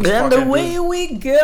Let's And away do- we go.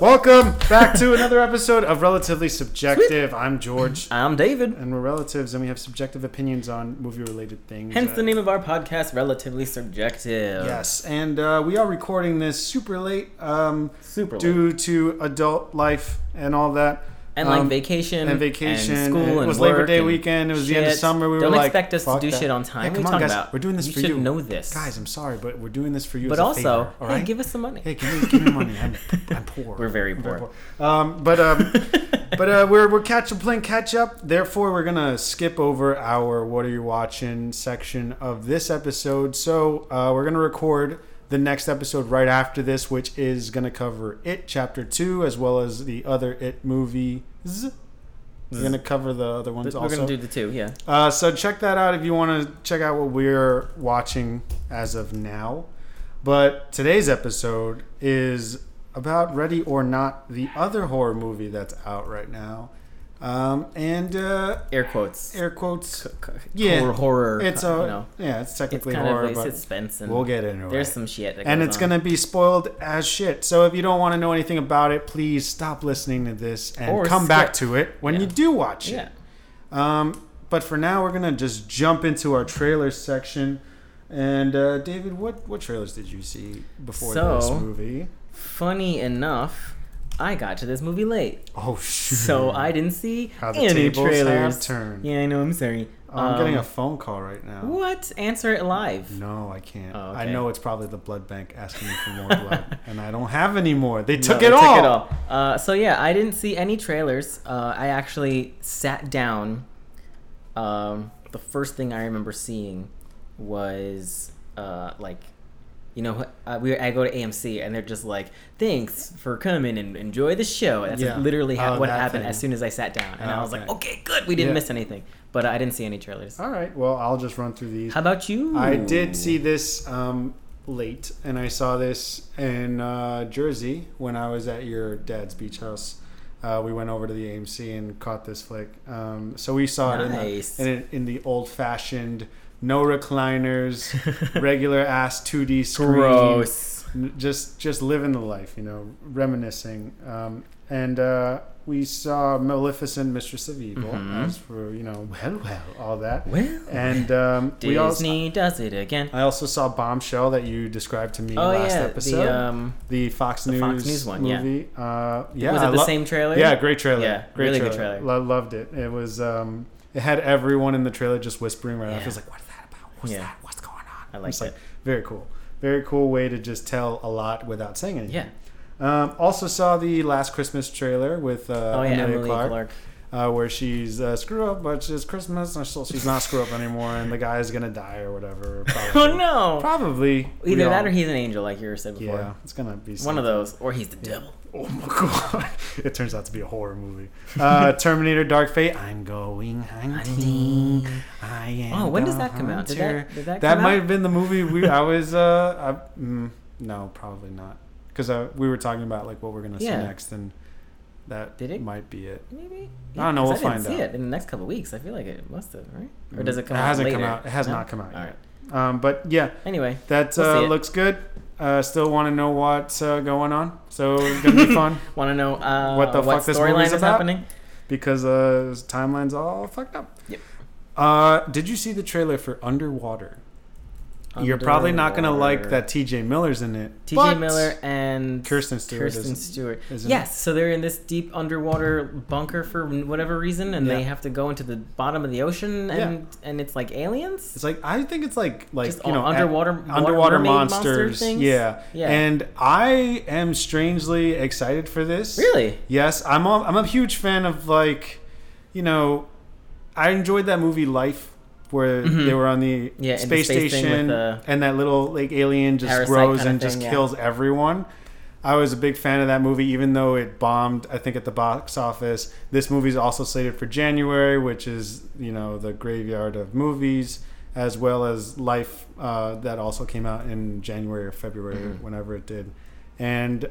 Welcome back to another episode of Relatively Subjective. I'm George, I'm David. and we're relatives, and we have subjective opinions on movie-related things. Hence Uh, the name of our podcast, Relatively Subjective. Yes, and uh, we are recording this super late um, Super late. due to adult life and all that. And like Um, vacation. and vacation. And school. It and was Labor Day weekend. It was the end of shit. summer. We were Don't like, expect us to do that." shit on time. Hey, come on, guys. about? We're doing this you for should you. know this. Guys, I'm sorry, but we're doing this for you. but as a also, favor, hey, right? give us some money. Hey, give me, give me money. I'm, I'm poor. We're very I'm poor. Um, but um, but uh, we're we're catch playing catch up. Therefore, we're gonna skip over our "What are you watching?" section of this episode. So uh, we're gonna record the next episode right after this, which is gonna cover It Chapter Two as well as the other It movies. We're gonna cover the other ones We're also. gonna do the two, yeah. Uh, so check that out if you want to check out what we're watching as of now. But today's episode is about Ready or Not, the other horror movie that's out right now. Um, and uh, Air quotes. air quotes. C- Yeah, horror, horror. It's you a know, yeah, it's it's technically kind horror, of a but suspense, and we'll get into it. there's some shit. And it's on. gonna be spoiled as shit. So if you don't want to know anything about it, please stop listening to this and Or come back to it when Yeah. you do watch it. yeah. Um, but for now, we're gonna just jump into our trailers section. And uh, David, what what trailers did you see before this movie? Funny enough, I got to this movie late, Oh shoot! so I didn't see How the any tables trailers. have turned. Yeah, I know. I'm sorry. Oh, I'm getting a Um, phone call right now. What? Answer it live. No, I can't. Oh, I know it's probably the blood bank asking me for more blood, and I don't have any more. They No, took they it all. Took it all. Uh, so yeah, I didn't see any trailers. Uh, I actually sat down. Um, the first thing I remember seeing was uh, like, you know, uh, we I go to AMC and they're just like, "Thanks for coming and enjoy the show." That's Yeah. literally ha- Oh, what happened thing. as soon as I sat down, and Oh, I was like, okay. "Okay, good, we didn't Yeah. miss anything." But I didn't see any trailers. All right. Well, I'll just run through these. How about you? I did see this um, late, and I saw this in uh, Jersey when I was at your dad's beach house. Uh, we went over to the AMC and caught this flick. Um, so we saw Nice. it in the, in, it- in the old-fashioned, no recliners, regular ass 2D screen. Gross. Just just living the life, you know, reminiscing. Um, and uh, we saw Maleficent, Mistress of Evil, Mhm. as for you know, well, well, all that. Well, And um, we also Disney does it again. I also saw Bombshell that you described to me Oh last yeah, episode. the um, the Fox the News Fox News one, yeah. movie. Uh, yeah, was it I the lo- same trailer? Yeah, great trailer. Yeah, great really trailer. good trailer. Lo- loved it. It was. Um, it had everyone in the trailer just whispering right Yeah. after. It was like, "What's that about? What's Yeah. that? What's going on?" I It's like it. very cool. Very cool way to just tell a lot without saying anything. Yeah. Um, also saw the Last Christmas trailer with uh, Oh yeah, Emily Clarke Clark. uh, where she's uh, screw up, but it's Christmas, and still she's not screw up anymore, and the guy is gonna die or whatever. Probably. Oh no! Probably Either that all- or he's an angel, like you said before. yeah, it's gonna be One of those, or he's the devil. Oh my god! It turns out to be a horror movie. Uh, Terminator: Dark Fate. I'm going hunting. I am. Oh, when does that come out? Did that, did that, That might out? have been the movie we. I was. Uh, I, mm, no, probably not, because uh, we were talking about like what we're gonna Yeah. see next, and that Did it? might be it. Maybe. I don't know, we'll I didn't find see out. it in the next couple of weeks. I feel like it must have, right? Or does it come out? It hasn't come out. It has No? not come out All yet. right. Um, but yeah, Anyway, that We'll uh, looks good. Uh, still want to know what's uh, going on, so it's gonna be fun want to know uh, What the what fuck this movie's is about? happening? because uh, timeline's all fucked up. Yep. Uh, did you see the trailer for Underwater? You're probably not gonna like that T.J. Miller's in it. T.J. Miller and Kirsten Stewart Kirsten Stewart. isn't Yes, so they're in this deep underwater bunker for whatever reason, and they have to go into the bottom of the ocean, and and it's like aliens. It's like I think it's like like Just you know underwater- a- underwater mermaid monster monsters. yeah. Yeah. And I am strangely excited for this. Really? Yes, I'm. A, I'm a huge fan of like, you know, I enjoyed that movie Life, where Mhm. they were on the Yeah, in the space, space station, the and that little like alien just grows and just thing, yeah. kills everyone. I was a big fan of that movie, even though it bombed. I think at the box office. This movie's also slated for January, which is you know the graveyard of movies, as well as Life, uh, that also came out in January or February, Mhm. whenever it did, and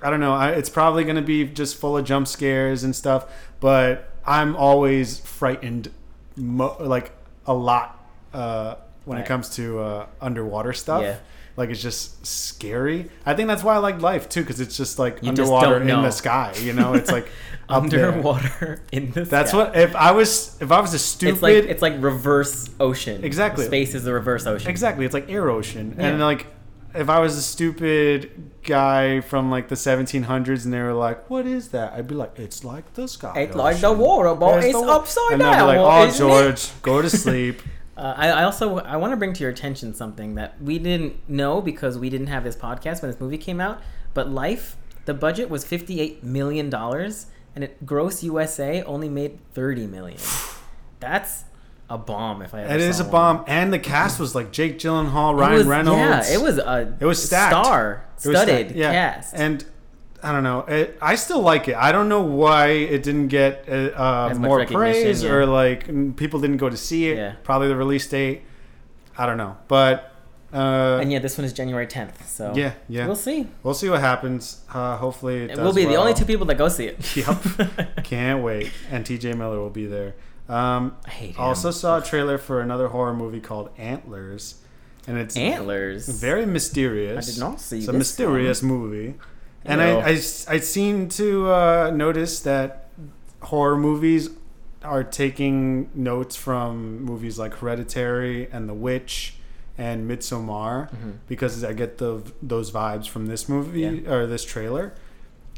I don't know. I, it's probably going to be just full of jump scares and stuff, but I'm always frightened, mo- like a lot, uh, when Right. it comes to uh, underwater stuff. Yeah. Like it's just scary. I think that's why I like life too, because it's just like You underwater don't in the sky. You know, it's like underwater in the sky. That's sky. what if I was if I was a stupid it's like it's like reverse ocean. Exactly. Space is the reverse ocean. exactly it's like air ocean and like if I was a stupid guy from like the 1700s and they were like, "What is that?" I'd be like, "It's like the sky." It's like the water, but It's it's the wa-" upside and they'll down. be like, "Oh, isn't it?" George, go to sleep." Uh, I, I also I want to bring to your attention something that we didn't know because we didn't have this podcast when this movie came out. But Life, the budget was fifty eight million dollars, and it gross USA only made thirty million. That's a bomb. If I ever It is a one. bomb, and the cast was like Jake Gyllenhaal, Ryan was- Reynolds. Yeah, it was a It was stacked. star studded yeah. cast. And I don't know. It, I still like it. I don't know why it didn't get uh, uh, more praise yeah. or like people didn't go to see it. Yeah. Probably the release date. I don't know, but uh, and yeah, this one is January tenth. So yeah, yeah. we'll see. We'll see what happens. Uh, hopefully, it It does will be the only two people that go see it. Yep. Can't wait. And T.J. Miller will be there. Um, I hate him. also saw a trailer for another horror movie called Antlers, and it's Antlers. very mysterious. I did not see It's a mysterious movie, and No. I, I I seem to uh, notice that horror movies are taking notes from movies like Hereditary and The Witch and Midsommar Mhm. because I get the those vibes from this movie Yeah. or this trailer.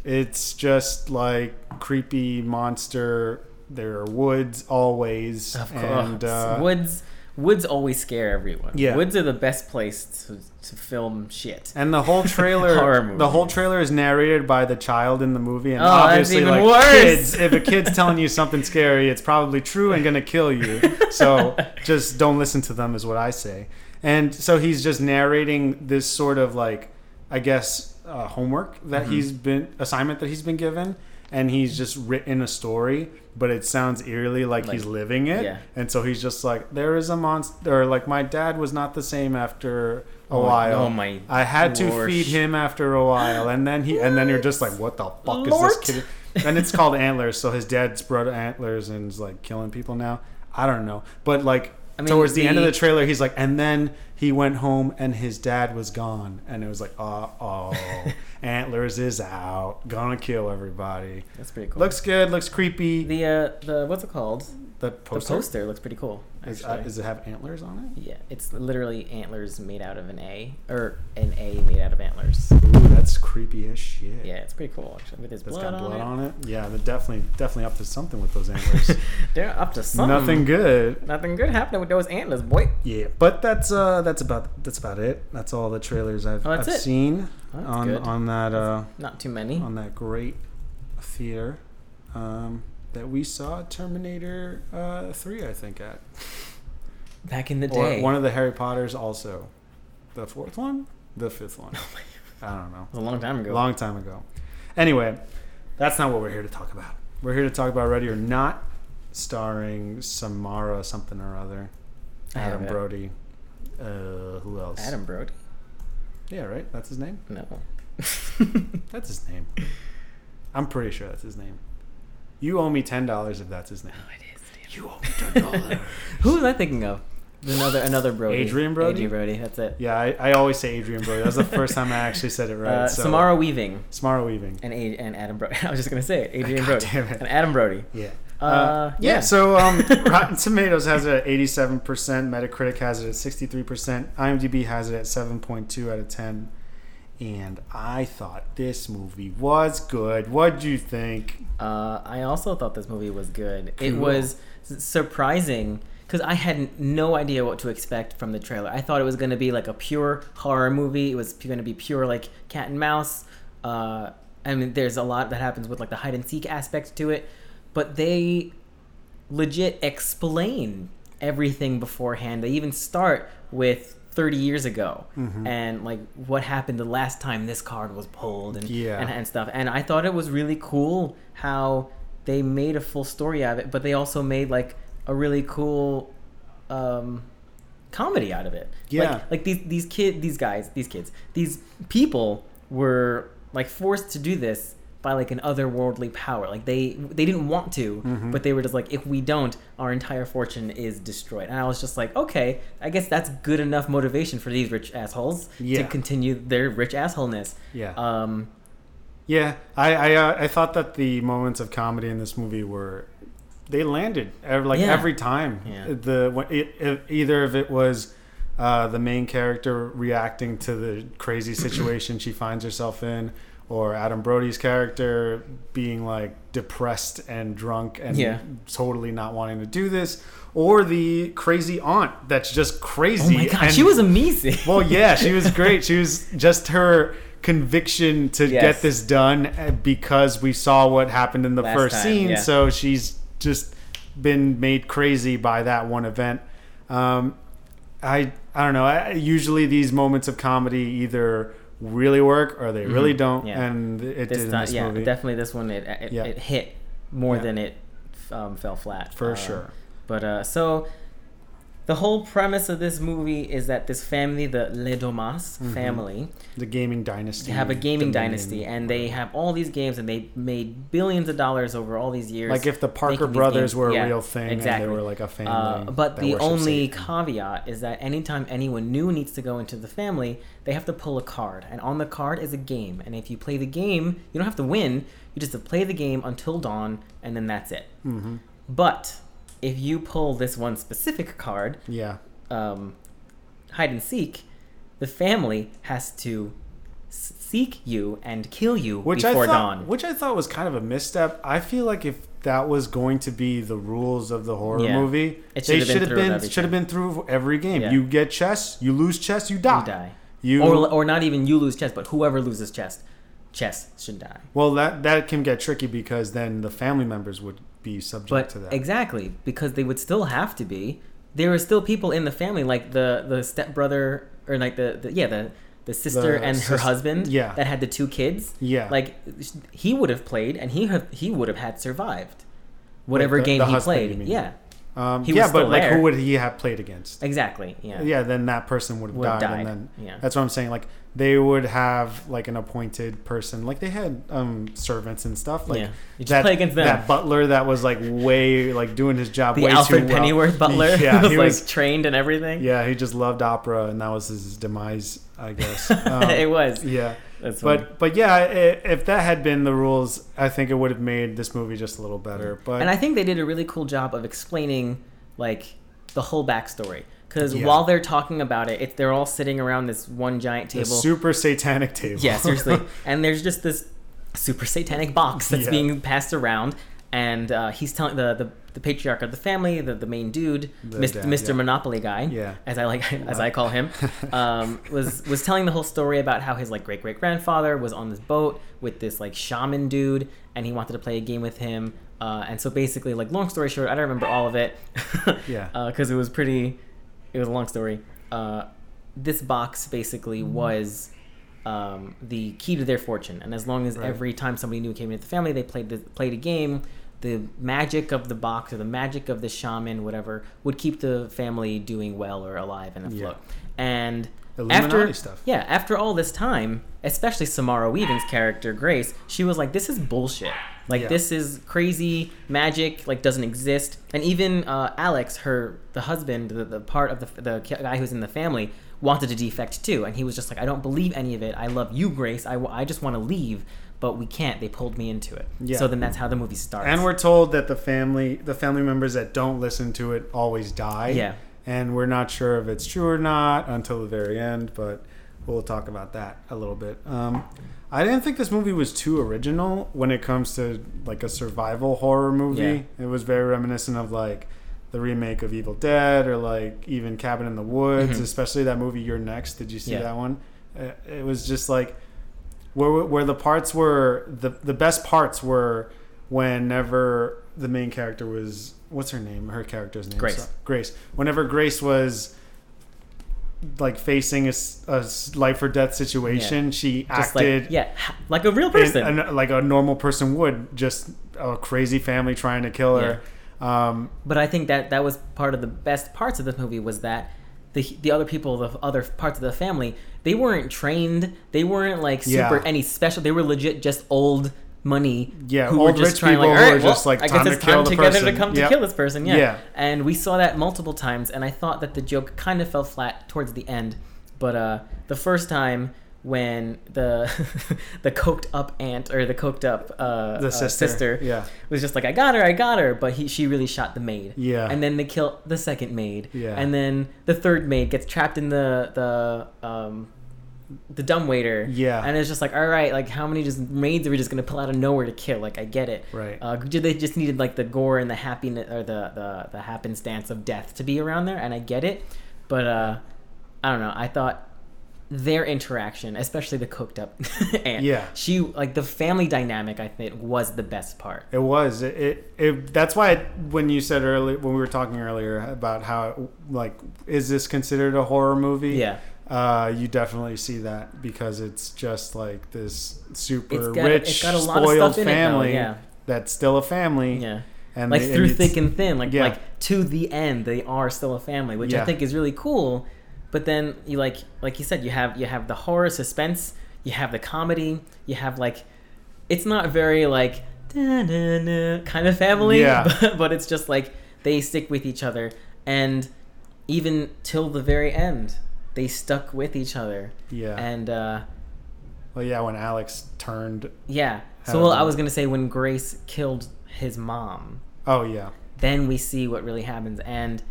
It's just like creepy monster. There are woods always, Of course. and uh, woods woods always scare everyone. Yeah. Woods are the best place to, to film shit. And the whole trailer, the whole trailer is narrated by the child in the movie, and Oh, that's obviously, even like worse. kids, if a kid's telling you something scary, it's probably true and gonna kill you. So just don't listen to them, is what I say. And so he's just narrating this sort of like, I guess, uh, homework that Mhm. he's been assignment that he's been given, and he's just written a story, but it sounds eerily like, Like- he's living it. yeah. And so he's just like, there is a monster, or like my dad was not the same after a Oh while. oh my I had to feed him after a while, and then he, and then you're just like, what the fuck Lord. is this kid? And it's called Antlers, so his dad's brought antlers and is like killing people now. I don't know, but like I mean, towards the, end of the- the trailer, he's like, and then he went home and his dad was gone, and it was like, uh oh, Antlers is out, gonna kill everybody. That's pretty cool. Looks good, looks creepy. the uh the what's it called? The The poster, poster looks pretty cool. is, uh, does it have antlers on it? yeah, it's literally antlers made out of an A or an A made out of antlers. Ooh, that's creepy as shit. Yeah, it's pretty cool actually. With his That's blood, got blood on, on it. Yeah, they're definitely definitely up to something with those antlers. They're up to something. Nothing good. Nothing good happening with those antlers, boy. Yeah, but that's uh that's about that's about it. That's all the trailers I've, Oh, I've it? seen Oh, on good. on that uh Not too many. on that great theater um, that we saw Terminator uh, three I think at Back in the or day. one of the Harry Potters also the fourth one the fifth one. my I don't know It was a long time ago. long time ago. Anyway, that's not what we're here to talk about. We're here to talk about Ready or Not, starring Samara something or other, Adam. Brody. Uh, who else? Adam Brody? Yeah, right. That's his name. No. That's his name. I'm pretty sure that's his name. You owe me ten dollars if that's his name. Oh, it is. damn. You owe me ten dollars. Who was I thinking of? Another another Brody. Adrien Brody? Adrien Brody. That's it. yeah, I, I always say Adrien Brody. That's the first time I actually said it right. uh, so, Samara Weaving Samara Weaving. and A- and Adam Brody. I was just gonna say it. Adrian God Brody damn it. and Adam Brody. Yeah. Uh, yeah. yeah. So um, Rotten Tomatoes has it at 87%. Metacritic has it at 63%. IMDb has it at 7.2 out of 10. And I thought this movie was good. What'd you think? Uh, I also thought this movie was good. It was surprising because I had no idea what to expect from the trailer. I thought it was going to be like a pure horror movie. It was going to be pure like cat and mouse. Uh, I mean, there's a lot that happens with like the hide and seek aspect to it, but they legit explain everything beforehand. They even start with 30 years ago Mhm. and like what happened the last time this card was pulled and, Yeah. and and stuff. And I thought it was really cool how they made a full story out of it, but they also made like a really cool um, comedy out of it. Yeah. Like, like these these kid these guys these kids these people were like forced to do this by like an otherworldly power. Like they they didn't want to, Mm-hmm. but they were just like, if we don't, our entire fortune is destroyed. And I was just like, okay, I guess that's good enough motivation for these rich assholes Yeah. to continue their rich assholeness. Yeah. Um, Yeah, I I, uh, I thought that the moments of comedy in this movie were they landed like Yeah. every time. Yeah. The it, it, either if it was uh, the main character reacting to the crazy situation she finds herself in, or Adam Brody's character being like depressed and drunk and Yeah. totally not wanting to do this, or the crazy aunt that's just crazy. oh my god, and- she was amazing. well, yeah, she was great. She was just her conviction to Yes. get this done uh, because we saw what happened in the Last first time, scene. yeah. So she's just been made crazy by that one event. Um, I I don't know. I, usually these moments of comedy either really work or they really don't, Mm-hmm. Yeah. and it this did time, this yeah, movie definitely this one it it, Yeah. it hit more than it um, fell flat for Uh, sure. But uh, so the whole premise of this movie is that this family, the Le Domas Mm-hmm. family, The gaming dynasty. they have a gaming dynasty, and they have all these games, and they made billions of dollars over all these years. Like if the Parker brothers were a Yeah, real thing exactly. and they were like a family. Uh, but the only Satan. caveat is that anytime anyone new needs to go into the family, they have to pull a card, and on the card is a game. And if you play the game, you don't have to win. You just have to play the game until dawn, and then that's it. Mhm. But if you pull this one specific card, Yeah. um, hide and seek, the family has to seek you and kill you which before I thought, dawn. which I thought was kind of a misstep. I feel like if that was going to be the rules of the horror Yeah. movie, It they should have been should have through been everything. should have been through every game. Yeah. You get chess, you lose chess, you die. You die. You Or, or not even you lose chess, but whoever loses chess, chess should die. well, that that can get tricky because then the family members would be subject But to that. exactly because they would still have to be. There are still people in the family, like the the stepbrother or like the, the yeah the the sister The and her husband yeah. that had the two kids. yeah, Like he would have played, and he have, he would have had survived whatever the- game he husband, played. Yeah, um, he yeah, was but like there. who would he have played against? exactly. Yeah, Yeah, then that person would have Would have died, died. and then Yeah. that's what I'm saying. Like they would have like an appointed person, like they had um servants and stuff. Like yeah. You just that, play against them. that butler that was like way like doing his job the way Alfred too well. Pennyworth butler, Yeah, was he like was. trained and everything. Yeah, he just loved opera, and that was his demise, I guess. Um, it was. yeah, That's funny. but but yeah, i if that had been the rules, I think it would have made this movie just a little better. But and I think they did a really cool job of explaining like the whole backstory. Because Yeah. while they're talking about it, it's, they're all sitting around this one giant the table. super satanic table. Yeah, seriously. and there's just this super satanic box that's Yeah. being passed around, and uh, he's telling the, the the patriarch of the family, the, the main dude, The Mr. dad, Mr. yeah. Monopoly guy, Yeah. as I like as I call him, um, was was telling the whole story about how his like great great grandfather was on this boat with this like shaman dude, and he wanted to play a game with him. Uh, and so basically, like long story short, I don't remember all of it. Yeah. Because it was pretty, it was a long story. Uh, this box basically was um, the key to their fortune, and as long as Right. every time somebody new came into the family, they played the, played a game. The magic of the box or the magic of the shaman, whatever, would keep the family doing well or alive and Yeah. afloat. And Illuminati after stuff. yeah, after all this time, especially Samara Weaving's character Grace, she was like, "This is bullshit. Like Yeah. this is crazy magic. Like doesn't exist." And even uh, Alex, her the husband, the, the part of the the guy who's in the family, wanted to defect too, and he was just like, "I don't believe any of it. I love you, Grace. I, I just want to leave." But we can't. They pulled me into it. Yeah. So then that's how the movie starts. And we're told that the family, the family members that don't listen to it, always die. Yeah. And we're not sure if it's true or not until the very end, but we'll talk about that a little bit. Um, I didn't think this movie was too original when it comes to like a survival horror movie. It was very reminiscent of like the remake of Evil Dead or like even Cabin in the Woods, Mhm. especially that movie You're Next. Did you see Yeah. that one? Uh, It was just like where where the parts were the the best parts were whenever the main character was what's her name her character's name Grace. So- Grace whenever Grace was like facing a life or death situation she just acted like yeah, like a real in- person. like a normal person would just a crazy family trying to kill her um But I think that that was part of the best parts of this movie was that the the other people, the other parts of the family, they weren't trained. They weren't like super Yeah. any special. They were legit just old money. Yeah, who were just rich trying people like, all just well, like, I guess to it's kill time the together to person. come Yep. to kill this person. Yeah. Yeah. and we saw that multiple times, and I thought that the joke kind of fell flat towards the end. But uh, the first time when the the coked up aunt or the coked up uh, The uh, sister. sister Yeah. was just like, I got her, I got her, but he she really shot the maid. Yeah. And then they kill the second maid. Yeah. And then the third maid gets trapped in the the um the dumb waiter. Yeah. And it's just like, all right, like how many just maids are we just gonna pull out of nowhere to kill? Like I get it. Right. Uh, did they just needed like the gore and the happiness or the the the happenstance of death to be around there? And I get it, but uh, I don't know. I thought their interaction, especially the cooked up aunt, Yeah. she like the family dynamic. I think was the best part. It was. It, it, it that's why it, when you said earlier when we were talking earlier about how like is this considered a horror movie? Yeah. Uh, you definitely see that because it's just like this super got- rich, it's got a lot of spoiled it, though, family yeah. that's still a family. Yeah. And like they- through and thick and thin, like Yeah. like to the end, they are still a family, which I think is really cool. But then you like like you said, you have you have the horror suspense, you have the comedy, you have like it's not very like kind of family, Yeah. but, but it's just like they stick with each other, and even till the very end, they stuck with each other. Yeah. And uh, well, yeah, when Alex turned. yeah, so well, I was gonna say when Grace killed his mom. Oh yeah. then we see what really happens and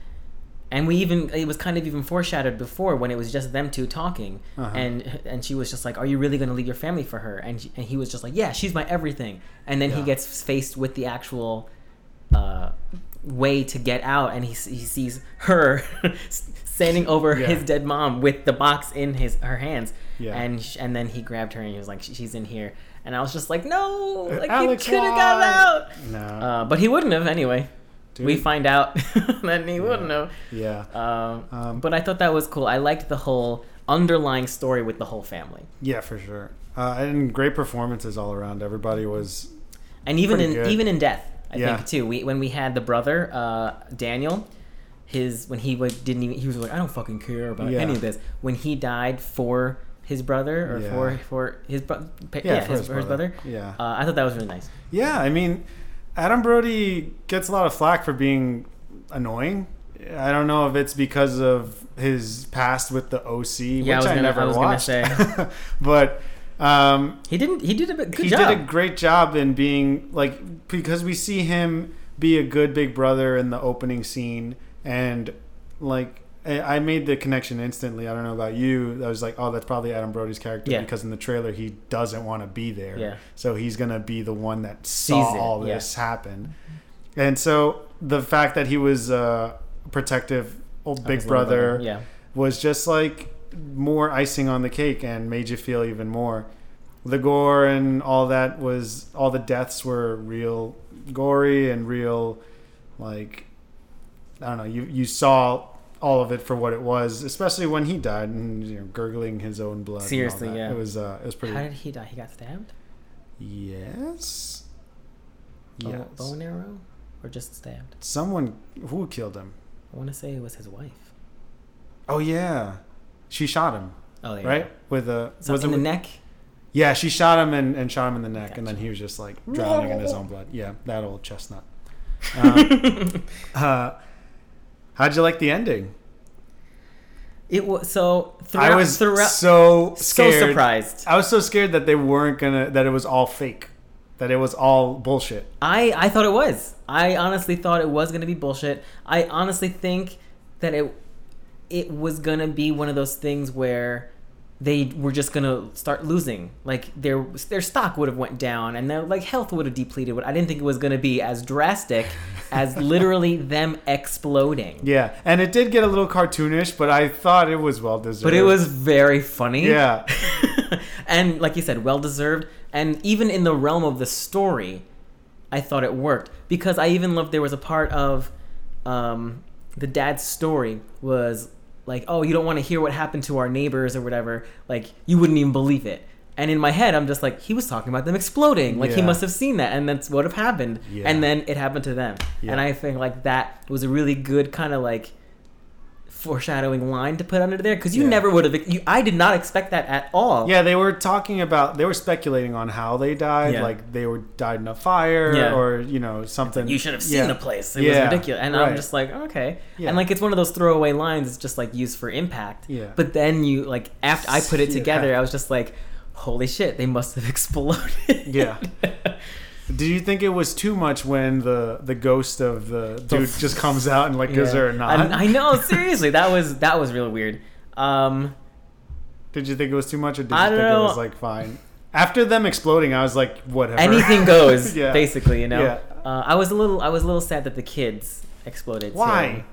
and we even it was kind of even foreshadowed before when it was just them two talking Uh-huh. and and she was just like are you really going to leave your family for her and, she, and he was just like yeah she's my everything and then he gets faced with the actual uh, way to get out and he, he sees her standing over Yeah. his dead mom with the box in his her hands Yeah. and sh- and then he grabbed her and he was like she's in here and I was just like no like Alex, you could have got out No. uh, but he wouldn't have anyway. Dude. We find out that he wouldn't have. yeah. Um, Um, but I thought that was cool. I liked the whole underlying story with the whole family, Yeah, for sure. Uh, and great performances all around. Everybody was. and even in good. even in death, I Yeah. think too. We when we had the brother uh, Daniel, his when he like, didn't even he was like I don't fucking care about Yeah. any of this. When he died for his brother or Yeah. for for his brother, Yeah, yeah, for his, his for his brother. brother. Yeah. Uh, I thought that was really nice. Yeah, I mean, Adam Brody gets a lot of flack for being annoying. I don't know if it's because of his past with the OC, which was I, gonna- never I was watched. say. but um, He didn't. He did a good he job. did a great job in being like because we see him be a good big brother in the opening scene, and like I made the connection instantly. I don't know about you. I was like, oh, that's probably Adam Brody's character Yeah. because in the trailer he doesn't want to be there. Yeah. So he's gonna be the one that saw Sees all yeah. this happen, and so the fact that he was uh, protective old big little brother, Yeah. was just like more icing on the cake and made you feel even more. The gore and all that was all the deaths were real gory and real like I don't know, you you saw all of it for what it was, especially when he died and you know, gurgling his own blood. Seriously, yeah. It was uh it was pretty How did he die? He got stabbed. Yes. Yes. Bow and arrow, or just stabbed? Someone who killed him. I want to say it was his wife. Oh yeah. She shot him, Oh, yeah. right? With a So was in it the with- neck. Yeah, she shot him and, and shot him in the neck, and then he was just like drowning in his own blood. Yeah, that old chestnut. Um, uh, how'd you like the ending? It was so throughout. I was throughout, so so surprised. I was so scared that they weren't gonna that it was all fake, that it was all bullshit. I I thought it was. I honestly thought it was gonna be bullshit. I honestly think that it it was gonna be one of those things where they were just gonna start losing. Like their their stock would have went down and their like health would have depleted. What I didn't think it was gonna be as drastic as literally them exploding. Yeah, and it did get a little cartoonish, but I thought it was well deserved. But it was very funny. Yeah. and like you said, well deserved. And even in the realm of the story, I thought it worked because I even loved there was a part of um, the dad's story was like, oh, you don't want to hear what happened to our neighbors or whatever. Like you wouldn't even believe it. And in my head, I'm just like, he was talking about them exploding. Like he must have seen that, and that's what have happened. Yeah. And then it happened to them. Yeah. And I think like that was a really good kind of like foreshadowing line to put under there because you Yeah. never would have. You, I did not expect that at all. Yeah, they were talking about they were speculating on how they died, Yeah. like they were died in a fire Yeah. or you know something. You should have seen Yeah. the place. It Yeah, was ridiculous. And right. I'm just like, okay. Yeah. And like it's one of those throwaway lines. It's just like used for impact. Yeah. But then you like after I put it Yeah. together, I was just like, holy shit, they must have exploded. Yeah. Do you think it was too much when the the ghost of the dude just comes out and like Yeah. is there or not? I, I know. Seriously, that was that was really weird. Um, Did you think it was too much or did you think don't it was like fine? After them exploding, I was like, whatever. anything goes, Yeah. basically. You know. Yeah. Uh, I was a little I was a little sad that the kids exploded. too. Why?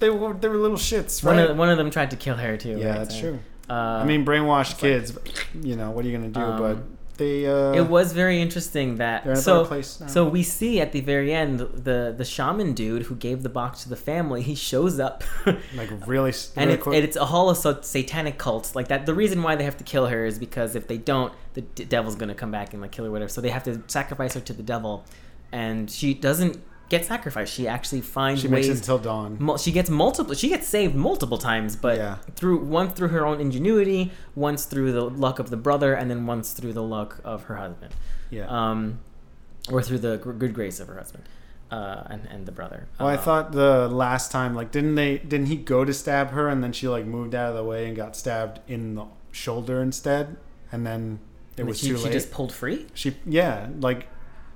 They were they were little shits, One right? of one of them tried to kill her too. yeah, right? that's So, true. Uh, I mean, brainwashed kids. You know, what are you gonna do? Um, but they. Uh, it was very interesting that They're in a so better place now. so we see at the very end the the shaman dude who gave the box to the family he shows up like really. and really it's, quick. it's a whole of satanic cults like that the reason why they have to kill her is because if they don't the d- devil's gonna come back and like kill her whatever so they have to sacrifice her to the devil and she doesn't get sacrificed she actually finds she makes ways it until dawn. Mul- she gets multiple she gets saved multiple times but Yeah. through once through her own ingenuity once through the luck of the brother and then once through the luck of her husband yeah. um or through the gr- good grace of her husband uh and, and the brother Well, I Uh, thought the last time, like, didn't they? Didn't he go to stab her, and then she like moved out of the way and got stabbed in the shoulder instead, and then it was she, too she just pulled free She, yeah, like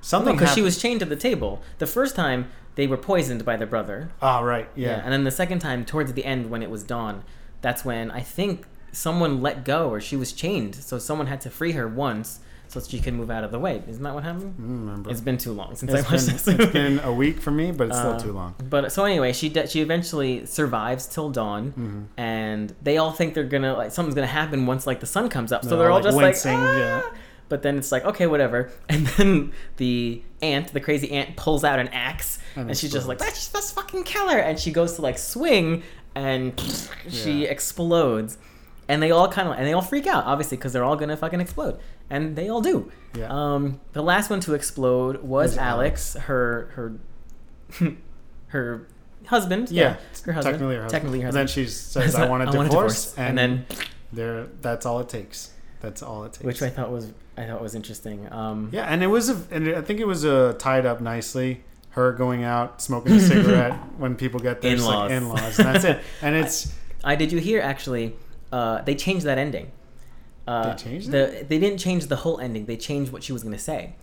something because she was chained to the table the first time they were poisoned by the brother Oh right, yeah. and then the second time towards the end when it was dawn that's when i think someone let go or she was chained so someone had to free her once so she could move out of the way isn't that what happened I remember. it's been too long since It's i watched been, this it's been a week for me, but it's still Uh, too long. But so anyway, she de- she eventually survives till dawn, Mm-hmm. and they all think they're gonna like something's gonna happen once like the sun comes up. So They're they're all, like, just wincing, like, yeah. But then it's like okay, whatever. And then the aunt, the crazy aunt, pulls out an axe, And and, she's just like, let's let's fucking kill her. And she goes to like swing, and she Yeah. explodes. And they all kind of and they all freak out, obviously, because they're all gonna fucking explode, and they all do. Yeah. Um, the last one to explode was Was Alex, her her her husband. Yeah, her husband. technically her husband. Technically her And then she says, "I want a divorce," and, then there, that's all it takes. That's all it takes. which I thought was I thought was interesting. Um, Yeah, and it was a, and I think it was uh, tied up nicely. Her going out, smoking a cigarette when people get there, In-laws. in-laws, and that's it. And it's I did you hear actually? Uh, they changed that ending. Uh, They changed the they didn't change the whole ending. They changed what she was gonna say,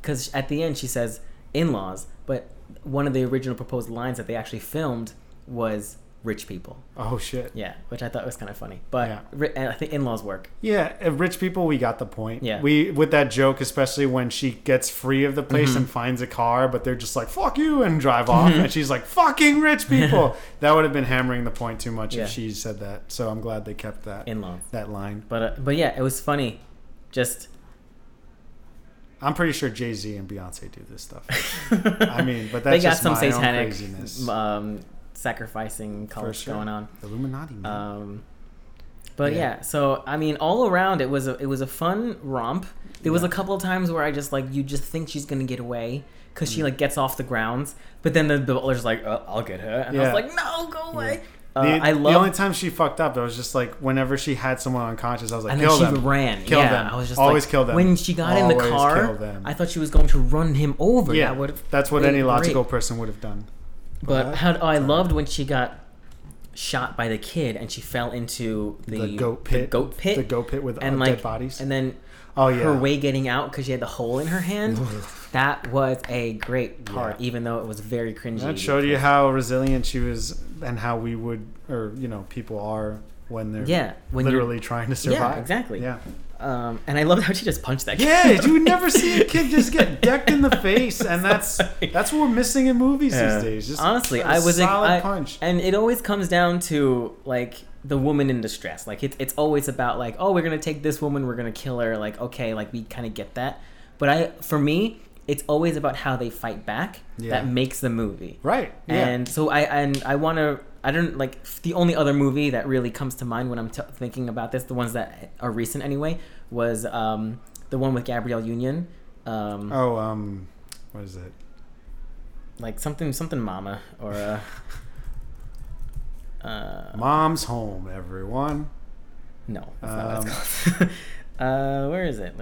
because at the end she says in-laws, but one of the original proposed lines that they actually filmed was rich people. oh shit. Yeah, which I thought was kind of funny. But Yeah. ri- I think in-laws work. Yeah, rich people, we got the point. Yeah. we with that joke, especially when she gets free of the place Mm-hmm. and finds a car, but they're just like "fuck you" and drive off, and she's like "fucking rich people." that would have been hammering the point too much Yeah. if she said that. So I'm glad they kept that In-laws. that line. But uh, but yeah, it was funny. Just I'm pretty sure Jay Z and Beyonce do this stuff. I mean, but that's they got just some my own satanic craziness. um, sacrificing cults sure. going on. Illuminati, man. Um, but Yeah. yeah. so I mean, all around it was a it was a fun romp. There was a couple of times where I just like you just think she's gonna get away because Mm. she like gets off the grounds, but then the butler's like, oh, "I'll get her," and I was like, "No, go away." Uh, the, I the only time she fucked up, it was just like whenever she had someone unconscious, I was like, and then kill she them. ran. Kill yeah, them. I was just Always like, kill them. When she got in the car. I thought she was going to run him over. Yeah, that that's what any great. logical person would have done. But But- how, oh, I loved when she got shot by the kid and she fell into the, The goat pit. The goat pit. The goat pit with and uh, like dead bodies. And then Oh, yeah. her way getting out because she had the hole in her hand. that was a great part, Yeah. even though it was very cringy. that showed you how resilient she was and how we would, or you know, people are when they're Yeah, when literally trying to survive. exactly. Yeah. Um, and I love how she just punched that. Kid. Yeah, kid. you would never see a kid just get decked in the face, and that's that's what we're missing in movies Yeah. these days. Just Honestly, a I was solid I- punch. and it always comes down to like the woman in distress. Like it's it's always about like, oh, we're gonna take this woman, we're gonna kill her. Like okay, like we kind of get that. But I, for me, it's always about how they fight back Yeah. that makes the movie. Right. Yeah. And so I and I want to. I don't like the only other movie that really comes to mind when I'm t- thinking about this. The ones that are recent anyway was um, the one with Gabrielle Union. Um, oh, um, what is it? like something something mama or uh Uh, Mom's home, everyone. no, that's not what it's called. uh, where is it?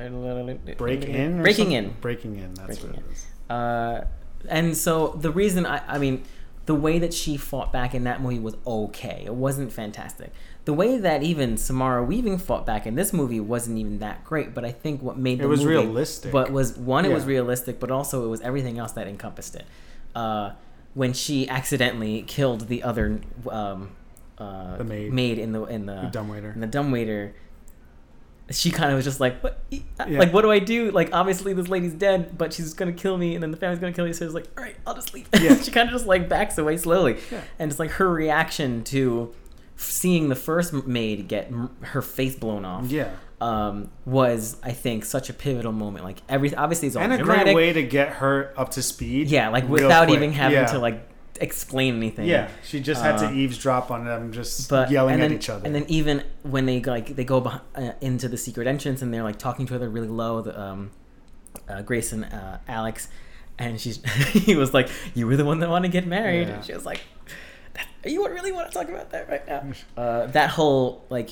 Break in. Breaking something? in. Breaking in. That's Breaking what it in. is. Uh, and so the reason I, I mean, the way that she fought back in that movie was okay. It wasn't fantastic. The way that even Samara Weaving fought back in this movie wasn't even that great. But I think what made It was movie, realistic. But was one, it was realistic, but also it was everything else that encompassed it. Uh, when she accidentally killed the other um, uh, The maid. in the in the The dumbwaiter. in the dumbwaiter, she kind of was just like, "What? Yeah. Like, what do I do? Like, obviously this lady's dead, but she's gonna kill me, and then the family's gonna kill me." So it's like, "All right, I'll just leave." Yeah. she kind of just like backs away slowly, Yeah. and it's like her reaction to seeing the first maid get m- her face blown off. Yeah. Um, was I think such a pivotal moment. Like every obviously it's all And a dramatic. great way to get her up to speed. yeah, like without quick. even having Yeah. to like explain anything. Yeah, she just had Uh, to eavesdrop on them, just but yelling and at each other. And then even when they like they go beh- uh, into the secret entrance and they're like talking to each other really low, the, um, uh, Grace and uh, Alex, and she's he was like, "You were the one that wanted to get married," Yeah. and she was like, "That- "You would really want to talk about that right now?" Uh, that whole like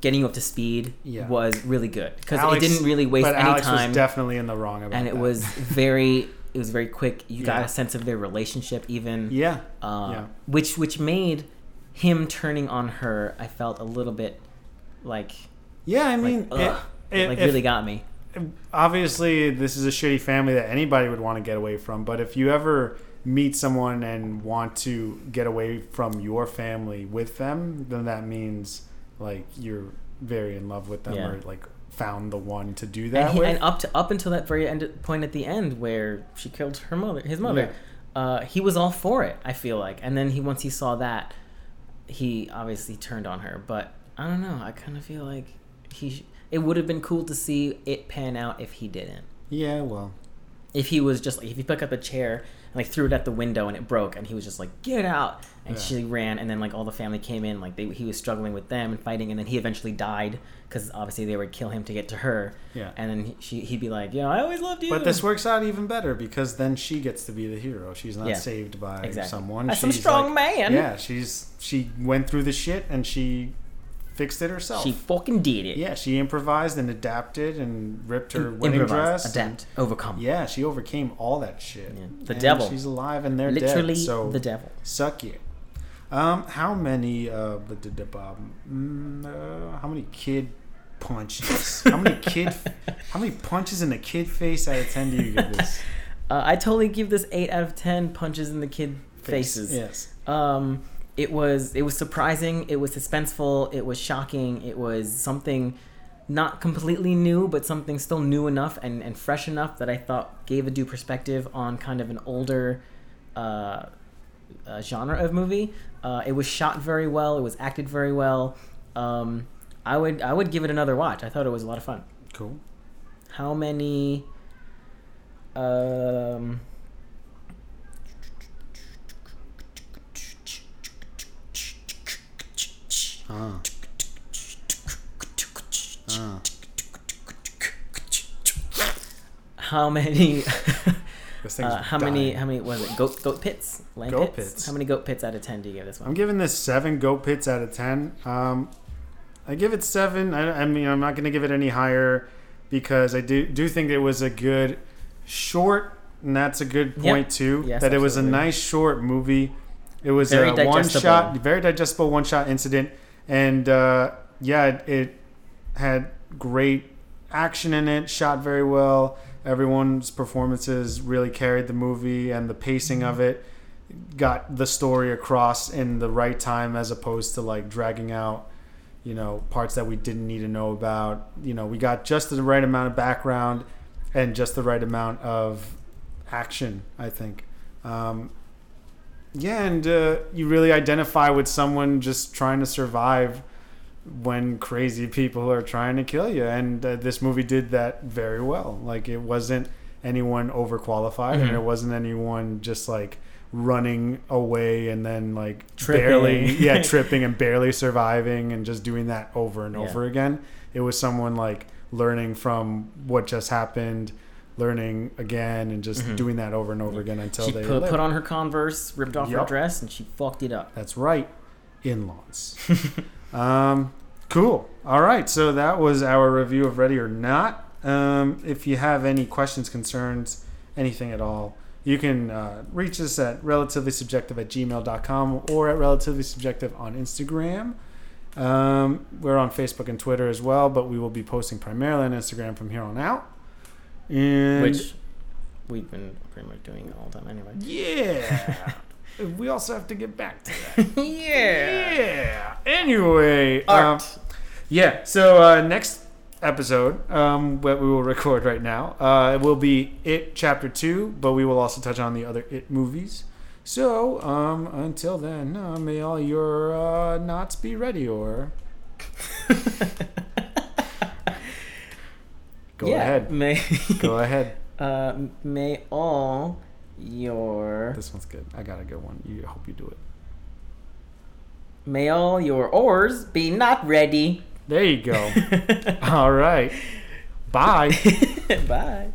getting you up to speed Yeah. was really good because it didn't really waste but any Alex time, was definitely in the wrong about and it that. was very it was very quick. You got a sense of their relationship even yeah, uh, Yeah. which which made him turning on her. I felt a little bit like yeah. I like, mean, ugh, it, it, like if- really got me. obviously this is a shitty family that anybody would want to get away from but if you ever meet someone and want to get away from your family with them then that means like you're very in love with them Yeah. or like found the one to do that And, he, with and up to up until that very end point at the end where she killed her mother, his mother, uh, he was all for it. I feel like, and then he once he saw that, he obviously turned on her. But I don't know. I kind of feel like he. sh- It would have been cool to see it pan out if he didn't. yeah well if he was just like if he picked up a chair and like threw it at the window and it broke and he was just like get out and Yeah. she ran and then like all the family came in like they, he was struggling with them and fighting and then he eventually died because obviously they would kill him to get to her Yeah. and then he, she, he'd be like you know i always loved you but this works out even better because then she gets to be the hero she's not Yeah. saved by Exactly. someone That's some strong like- man. yeah she's she went through the shit and she fixed it herself she fucking did it Yeah, she improvised and adapted and ripped her wedding Improvise, dress. adapt overcome yeah, she overcame all that shit. Yeah. The And devil. She's alive and they're literally dead. So the devil suck you. Um, how many uh, blah, blah, blah, blah, mm, uh, how many kid punches? how many kid? How many punches in the kid face out of ten do you give this? uh, i totally give this 8 out of 10 punches in the kid Face? faces Yes. um it was it was surprising it was suspenseful it was shocking it was something not completely new but something still new enough and, and fresh enough that i thought gave a due perspective on kind of an older uh, uh, genre of movie. Uh, it was shot very well it was acted very well. Um, i would i would give it another watch. I thought it was a lot of fun. Cool. how many um Ah. Ah. how many uh, how many how many was it goat goat pits lamb Goat pits? pits. how many goat pits out of 10 do you give this one? I'm giving this seven goat pits out of ten. Um, I give it seven. I, I mean, I'm not going to give it any higher because I do do think it was a good short, and that's a good Yep. point too. Yes, that it was a nice short movie. It was Very a one shot, very digestible one shot incident, and uh, yeah, it, it had great action in it. Shot very well. Everyone's performances really carried the movie, and the pacing of it got the story across in the right time as opposed to like dragging out you know parts that we didn't need to know about you know we got just the right amount of background and just the right amount of action i think um, yeah and uh, you really identify with someone just trying to survive when crazy people are trying to kill you and uh, this movie did that very well like it wasn't anyone overqualified and Mhm. it wasn't anyone just like running away and then like Tripping. barely yeah tripping and barely surviving and just doing that over and Yeah. over again it was someone like learning from what just happened learning again and just Mhm. doing that over and over again until she they put, put on her converse ripped off her dress and she fucked it up that's right in-laws. um, cool. All right. So that was our review of Ready or Not. Um, if you have any questions, concerns, anything at all, you can uh, reach us at relatively-subjective at gmail.com or at relatively subjective on Instagram. Um, we're on Facebook and Twitter as well, but we will be posting primarily on Instagram from here on out. And Which we've been pretty much doing all the time anyway. yeah, we also have to get back to that. yeah. Yeah. Anyway, um, yeah. So uh, next episode, um, what we will record right now, uh, it will be It Chapter Two, but we will also touch on the other It movies. So um, until then, uh, may all your uh, knots be ready, or go yeah, ahead. May Go ahead. uh, may all your This one's good. I got a good one. You hope you do it. may all your oars be not ready. There you go. all right. Bye. Bye.